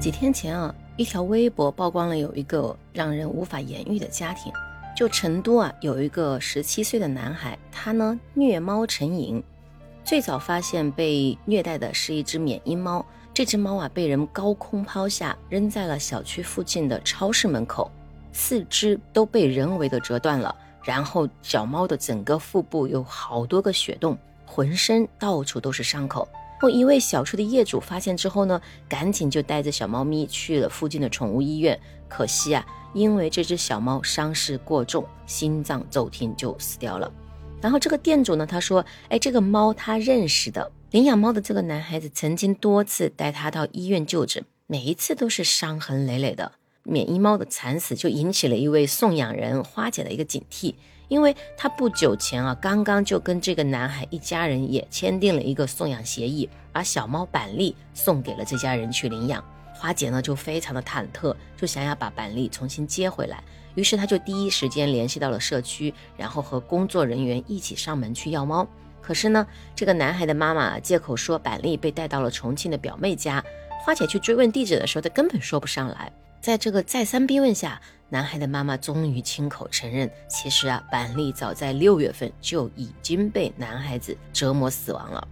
几天前啊，一条微博曝光了有一个让人无法言喻的家庭。就成都啊，有一个十七岁的男孩，他呢虐猫成瘾。最早发现被虐待的是一只缅因猫，这只猫啊被人高空抛下，扔在了小区附近的超市门口，四肢都被人为的折断了，然后小猫的整个腹部有好多个血洞，浑身到处都是伤口。后一位小区的业主发现之后呢，赶紧就带着小猫咪去了附近的宠物医院。可惜啊，因为这只小猫伤势过重，心脏骤停就死掉了。然后这个店主呢，他说：“哎，这个猫他认识的，领养猫的这个男孩子曾经多次带他到医院就诊，每一次都是伤痕累累的。缅因猫的惨死就引起了一位送养人花姐的一个警惕。”因为他不久前啊，刚刚就跟这个男孩一家人也签订了一个送养协议，把小猫板栗送给了这家人去领养。花姐呢就非常的忐忑，就想要把板栗重新接回来。于是她就第一时间联系到了社区，然后和工作人员一起上门去要猫。可是呢，这个男孩的妈妈借口说板栗被带到了重庆的表妹家，花姐去追问地址的时候，她根本说不上来。在这个再三逼问下，男孩的妈妈终于亲口承认，其实啊，板栗早在六月份就已经被男孩子折磨死亡了。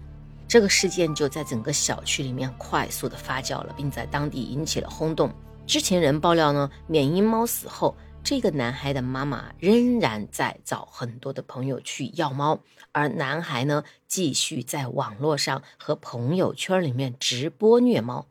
这个事件就在整个小区里面快速的发酵了，并在当地引起了轰动。知情人爆料呢，缅因猫死后，这个男孩的妈妈仍然在找很多的朋友去要猫，而男孩呢，继续在网络上和朋友圈里面直播虐猫。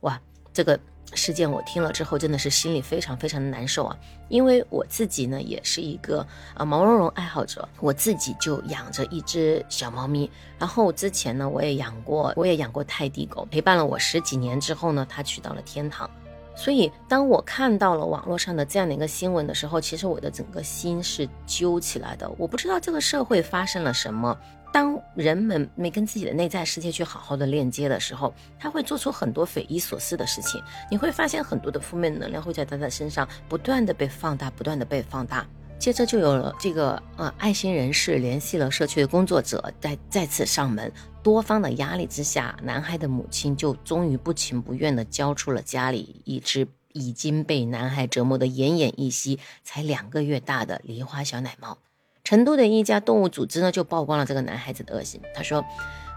哇，这个。事件我听了之后，真的是心里非常非常的难受啊！因为我自己呢，也是一个啊毛茸茸爱好者，我自己就养着一只小猫咪。然后之前呢，我也养过，我也养过泰迪狗，陪伴了我十几年之后呢，它去到了天堂。所以当我看到了网络上的这样的一个新闻的时候，其实我的整个心是揪起来的。我不知道这个社会发生了什么。当人们没跟自己的内在世界去好好的链接的时候，他会做出很多匪夷所思的事情。你会发现很多的负面能量会在他的身上不断的被放大，不断的被放大。接着就有了这个呃爱心人士联系了社区的工作者，再再次上门。多方的压力之下，男孩的母亲就终于不情不愿的交出了家里一只已经被男孩折磨的奄奄一息、才两个月大的梨花小奶猫。成都的一家动物组织呢，就曝光了这个男孩子的恶行。他说：“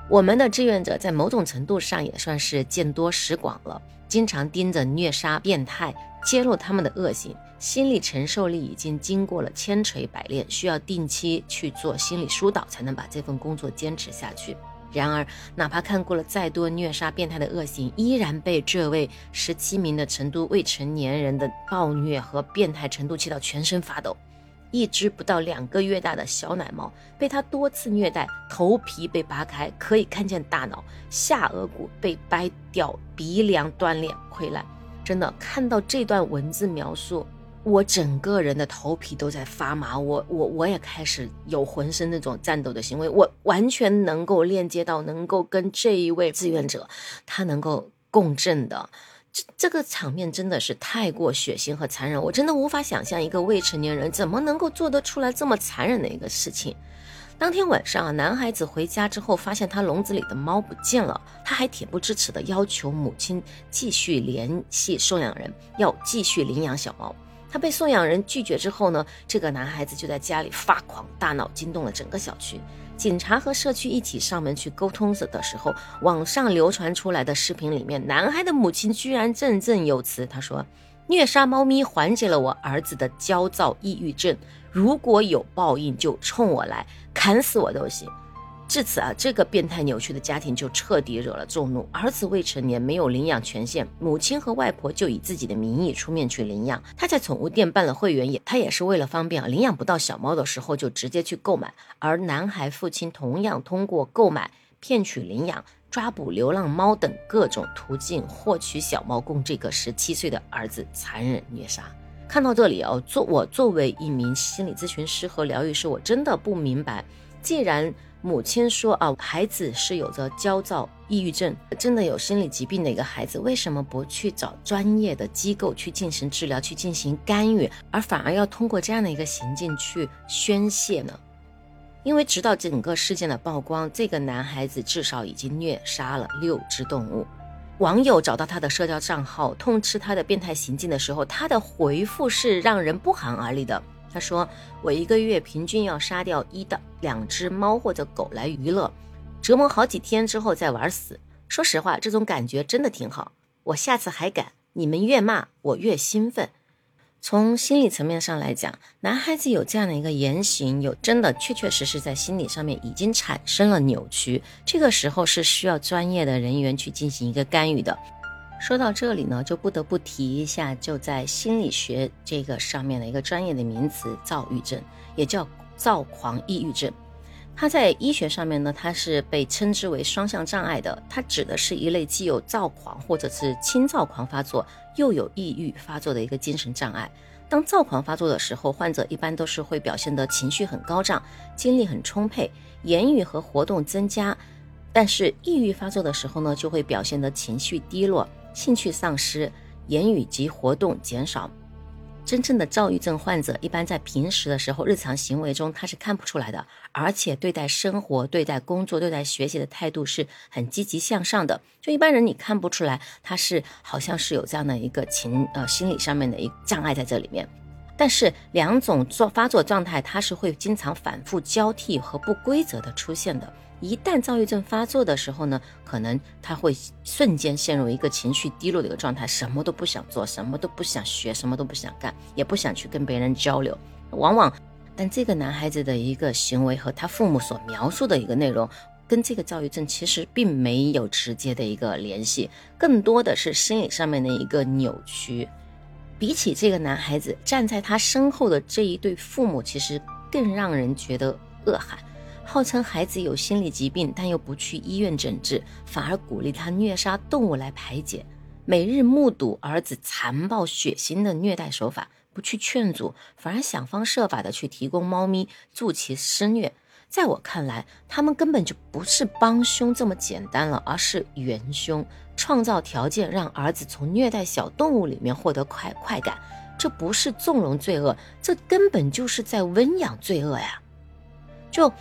我们的志愿者在某种程度上也算是见多识广了，经常盯着虐杀变态，揭露他们的恶行，心理承受力已经经过了千锤百炼，需要定期去做心理疏导，才能把这份工作坚持下去。然而，哪怕看过了再多虐杀变态的恶行，依然被这位十七名的成都未成年人的暴虐和变态程度气到全身发抖。”一只不到两个月大的小奶猫被他多次虐待，头皮被扒开，可以看见大脑、下颚骨被掰掉，鼻梁断裂溃烂。真的看到这段文字描述，我整个人的头皮都在发麻，我我我也开始有浑身那种颤抖的行为，我完全能够链接到，能够跟这一位志愿者他能够共振的。这这个场面真的是太过血腥和残忍，我真的无法想象一个未成年人怎么能够做得出来这么残忍的一个事情。当天晚上啊，男孩子回家之后，发现他笼子里的猫不见了，他还恬不知耻的要求母亲继续联系收养人，要继续领养小猫。他被送养人拒绝之后呢，这个男孩子就在家里发狂，大脑，惊动了整个小区。警察和社区一起上门去沟通的时候，网上流传出来的视频里面，男孩的母亲居然振振有词，他说：“虐杀猫咪缓解了我儿子的焦躁抑郁症，如果有报应就冲我来，砍死我都行。”至此啊，这个变态扭曲的家庭就彻底惹了众怒。儿子未成年，没有领养权限，母亲和外婆就以自己的名义出面去领养。他在宠物店办了会员，也他也是为了方便啊，领养不到小猫的时候就直接去购买。而男孩父亲同样通过购买、骗取领养、抓捕流浪猫等各种途径获取小猫，供这个十七岁的儿子残忍虐杀。看到这里啊，作我作为一名心理咨询师和疗愈师，我真的不明白，既然。母亲说：“啊，孩子是有着焦躁、抑郁症，真的有心理疾病的一个孩子，为什么不去找专业的机构去进行治疗、去进行干预，而反而要通过这样的一个行径去宣泄呢？因为直到整个事件的曝光，这个男孩子至少已经虐杀了六只动物。网友找到他的社交账号，痛斥他的变态行径的时候，他的回复是让人不寒而栗的。他说：“我一个月平均要杀掉一到两只猫或者狗来娱乐，折磨好几天之后再玩死。说实话，这种感觉真的挺好。我下次还敢。你们越骂我越兴奋。”从心理层面上来讲，男孩子有这样的一个言行，有真的确确实实在心理上面已经产生了扭曲，这个时候是需要专业的人员去进行一个干预的。说到这里呢，就不得不提一下，就在心理学这个上面的一个专业的名词——躁郁症，也叫躁狂抑郁症。它在医学上面呢，它是被称之为双向障碍的。它指的是一类既有躁狂或者是轻躁狂发作，又有抑郁发作的一个精神障碍。当躁狂发作的时候，患者一般都是会表现得情绪很高涨，精力很充沛，言语和活动增加。但是抑郁发作的时候呢，就会表现得情绪低落，兴趣丧失，言语及活动减少。真正的躁郁症患者，一般在平时的时候，日常行为中他是看不出来的，而且对待生活、对待工作、对待学习的态度是很积极向上的。就一般人你看不出来，他是好像是有这样的一个情呃心理上面的一障碍在这里面。但是两种状发作状态，它是会经常反复交替和不规则的出现的。一旦躁郁症发作的时候呢，可能他会瞬间陷入一个情绪低落的一个状态，什么都不想做，什么都不想学，什么都不想干，也不想去跟别人交流。往往，但这个男孩子的一个行为和他父母所描述的一个内容，跟这个躁郁症其实并没有直接的一个联系，更多的是心理上面的一个扭曲。比起这个男孩子站在他身后的这一对父母，其实更让人觉得恶寒。号称孩子有心理疾病，但又不去医院诊治，反而鼓励他虐杀动物来排解。每日目睹儿子残暴血腥的虐待手法，不去劝阻，反而想方设法的去提供猫咪助其施虐。在我看来，他们根本就不是帮凶这么简单了，而是元凶，创造条件让儿子从虐待小动物里面获得快快感。这不是纵容罪恶，这根本就是在温养罪恶呀！就。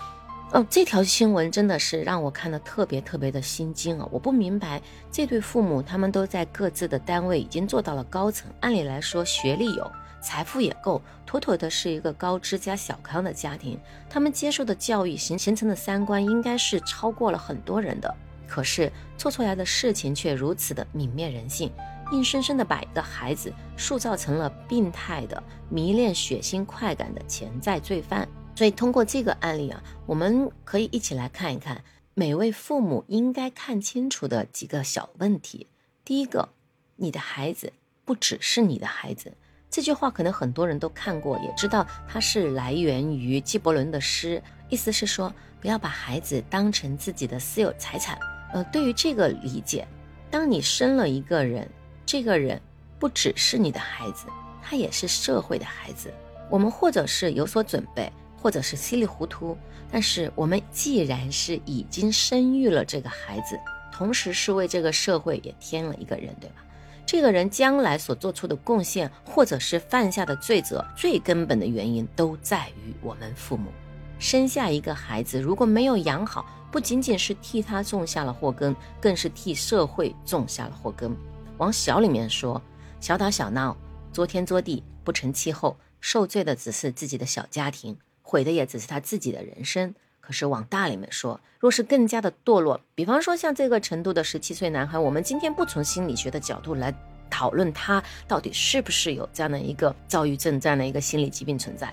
哦，这条新闻真的是让我看的特别特别的心惊啊！我不明白这对父母，他们都在各自的单位已经做到了高层，按理来说学历有，财富也够，妥妥的是一个高知加小康的家庭。他们接受的教育形形成的三观，应该是超过了很多人的。可是做出来的事情却如此的泯灭人性，硬生生的把一个孩子塑造成了病态的、迷恋血腥快感的潜在罪犯。所以，通过这个案例啊，我们可以一起来看一看每位父母应该看清楚的几个小问题。第一个，你的孩子不只是你的孩子。这句话可能很多人都看过，也知道它是来源于纪伯伦的诗，意思是说不要把孩子当成自己的私有财产。呃，对于这个理解，当你生了一个人，这个人不只是你的孩子，他也是社会的孩子。我们或者是有所准备。或者是稀里糊涂，但是我们既然是已经生育了这个孩子，同时是为这个社会也添了一个人，对吧？这个人将来所做出的贡献，或者是犯下的罪责，最根本的原因都在于我们父母。生下一个孩子，如果没有养好，不仅仅是替他种下了祸根，更是替社会种下了祸根。往小里面说，小打小闹，作天作地，不成气候，受罪的只是自己的小家庭。毁的也只是他自己的人生。可是往大里面说，若是更加的堕落，比方说像这个程度的十七岁男孩，我们今天不从心理学的角度来讨论他到底是不是有这样的一个躁郁症这样的一个心理疾病存在，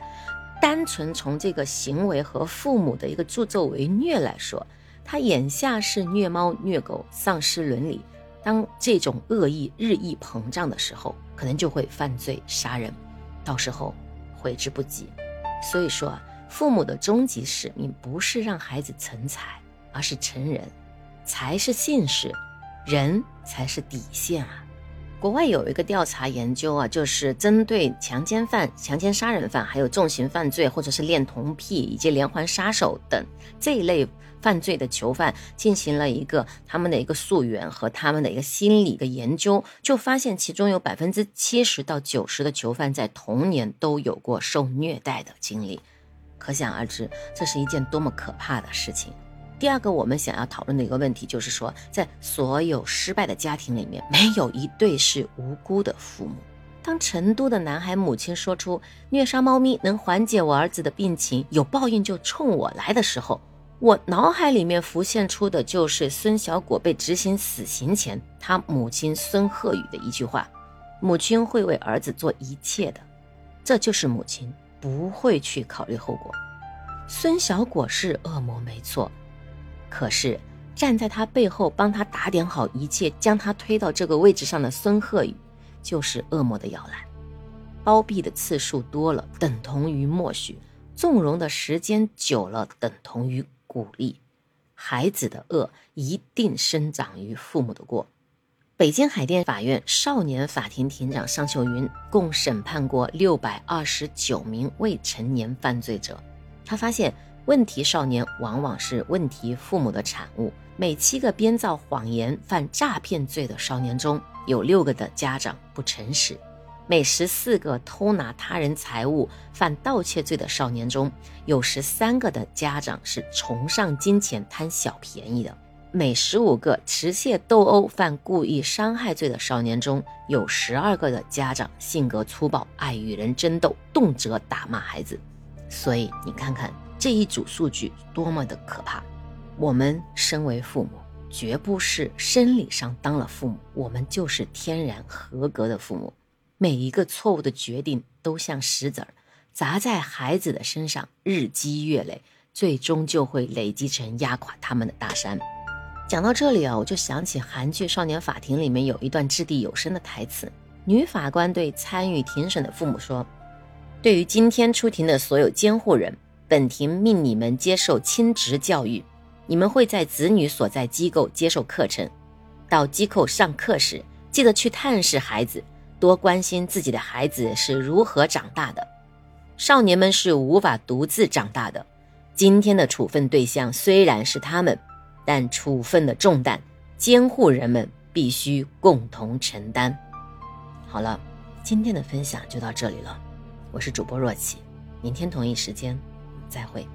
单纯从这个行为和父母的一个助纣为虐来说，他眼下是虐猫虐狗，丧失伦理。当这种恶意日益膨胀的时候，可能就会犯罪杀人，到时候悔之不及。所以说，父母的终极使命不是让孩子成才，而是成人。才是信使，人才是底线啊！国外有一个调查研究啊，就是针对强奸犯、强奸杀人犯，还有重刑犯罪，或者是恋童癖以及连环杀手等这一类犯罪的囚犯，进行了一个他们的一个溯源和他们的一个心理的研究，就发现其中有百分之七十到九十的囚犯在童年都有过受虐待的经历，可想而知，这是一件多么可怕的事情。第二个，我们想要讨论的一个问题就是说，在所有失败的家庭里面，没有一对是无辜的父母。当成都的男孩母亲说出虐杀猫咪能缓解我儿子的病情，有报应就冲我来的时候，我脑海里面浮现出的就是孙小果被执行死刑前，他母亲孙鹤宇的一句话：“母亲会为儿子做一切的。”这就是母亲不会去考虑后果。孙小果是恶魔没错，可是站在他背后帮他打点好一切，将他推到这个位置上的孙鹤宇。就是恶魔的摇篮，包庇的次数多了，等同于默许；纵容的时间久了，等同于鼓励。孩子的恶一定生长于父母的过。北京海淀法院少年法庭庭长尚秀云共审判过六百二十九名未成年犯罪者，他发现问题少年往往是问题父母的产物。每七个编造谎言、犯诈骗罪的少年中，有六个的家长不诚实；每十四个偷拿他人财物、犯盗窃罪的少年中，有十三个的家长是崇尚金钱、贪小便宜的；每十五个持械斗殴、犯故意伤害罪的少年中，有十二个的家长性格粗暴、爱与人争斗，动辄打骂孩子。所以你看看这一组数据多么的可怕！我们身为父母，绝不是生理上当了父母，我们就是天然合格的父母。每一个错误的决定都像石子儿砸在孩子的身上，日积月累，最终就会累积成压垮他们的大山。讲到这里啊，我就想起韩剧《少年法庭》里面有一段掷地有声的台词：女法官对参与庭审的父母说：“对于今天出庭的所有监护人，本庭命你们接受亲职教育。”你们会在子女所在机构接受课程，到机构上课时，记得去探视孩子，多关心自己的孩子是如何长大的。少年们是无法独自长大的，今天的处分对象虽然是他们，但处分的重担，监护人们必须共同承担。好了，今天的分享就到这里了，我是主播若琪，明天同一时间再会。